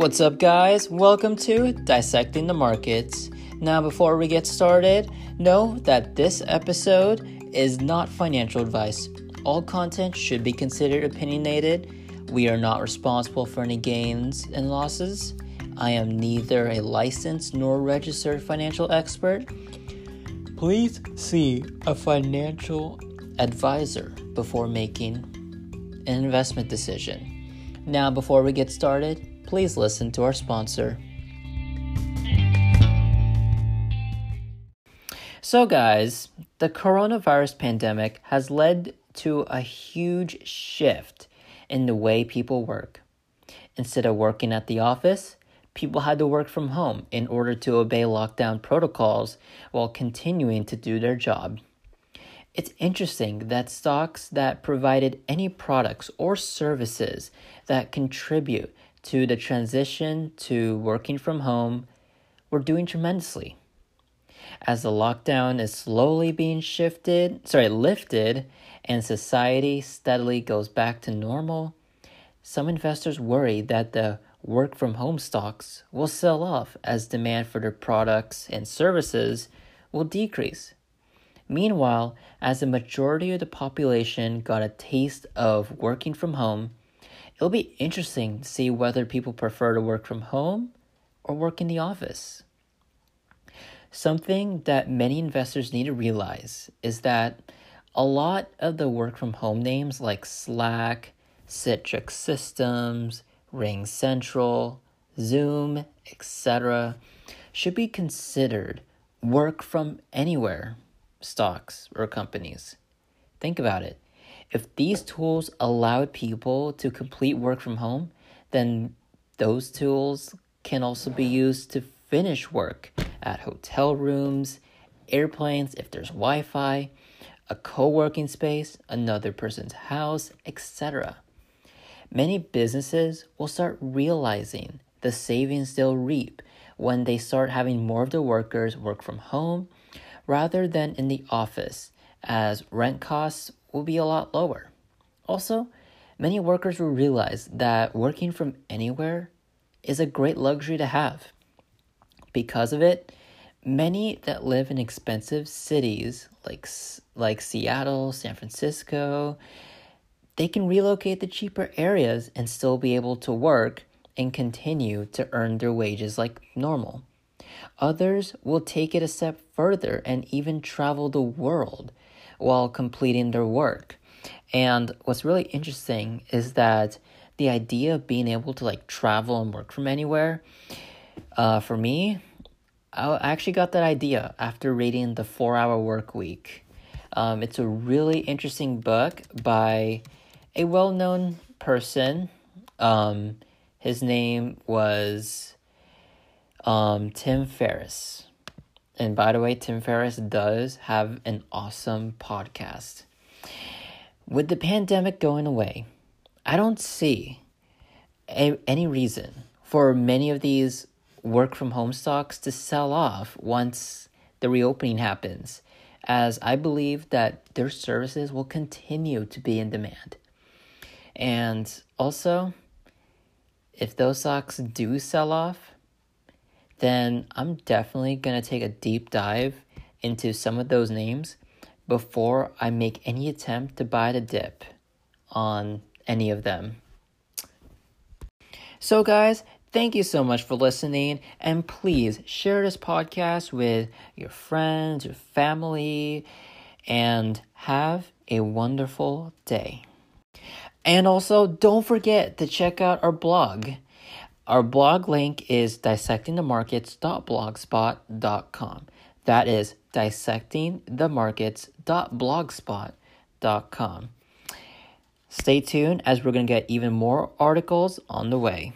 What's up, guys? Welcome to Dissecting the Markets. Now, before we get started, know that this episode is not financial advice. All content should be considered opinionated. We are not responsible for any gains and losses. I am neither a licensed nor registered financial expert. Please see a financial advisor before making an investment decision. Now, before we get started, please listen to our sponsor. So, guys, the coronavirus pandemic has led to a huge shift in the way people work. Instead of working at the office, people had to work from home in order to obey lockdown protocols while continuing to do their job. It's interesting that stocks that provided any products or services that contribute to the transition to working from home we're doing tremendously. As the lockdown is slowly being shifted, sorry, lifted, and society steadily goes back to normal, some investors worry that the work from home stocks will sell off as demand for their products and services will decrease. Meanwhile, as the majority of the population got a taste of working from home, it'll be interesting to see whether people prefer to work from home or work in the office. Something that many investors need to realize is that a lot of the work from home names like Slack, Citrix Systems, RingCentral, Zoom, etc., should be considered work from anywhere stocks or companies. Think about it. If these tools allowed people to complete work from home, then those tools can also be used to finish work at hotel rooms, airplanes if there's Wi Fi, a co working space, another person's house, etc. Many businesses will start realizing the savings they'll reap when they start having more of the workers work from home rather than in the office, as rent costs will be a lot lower. Also, many workers will realize that working from anywhere is a great luxury to have. Because of it, many that live in expensive cities like like Seattle, San Francisco, they can relocate to cheaper areas and still be able to work and continue to earn their wages like normal. Others will take it a step further and even travel the world while completing their work. And what's really interesting is that the idea of being able to like travel and work from anywhere, uh, for me, I actually got that idea after reading The Four Hour Work Week. Um, it's a really interesting book by a well known person. Um, his name was um, Tim Ferriss. And by the way, Tim Ferriss does have an awesome podcast. With the pandemic going away, I don't see a, any reason for many of these work from home stocks to sell off once the reopening happens, as I believe that their services will continue to be in demand. And also, if those stocks do sell off, then I'm definitely going to take a deep dive into some of those names before I make any attempt to buy the dip on any of them. So, guys, thank you so much for listening, and please share this podcast with your friends, your family, and have a wonderful day. And also, don't forget to check out our blog our blog link is dissectingthemarkets.blogspot.com. That is dissectingthemarkets.blogspot.com. Stay tuned as we're going to get even more articles on the way.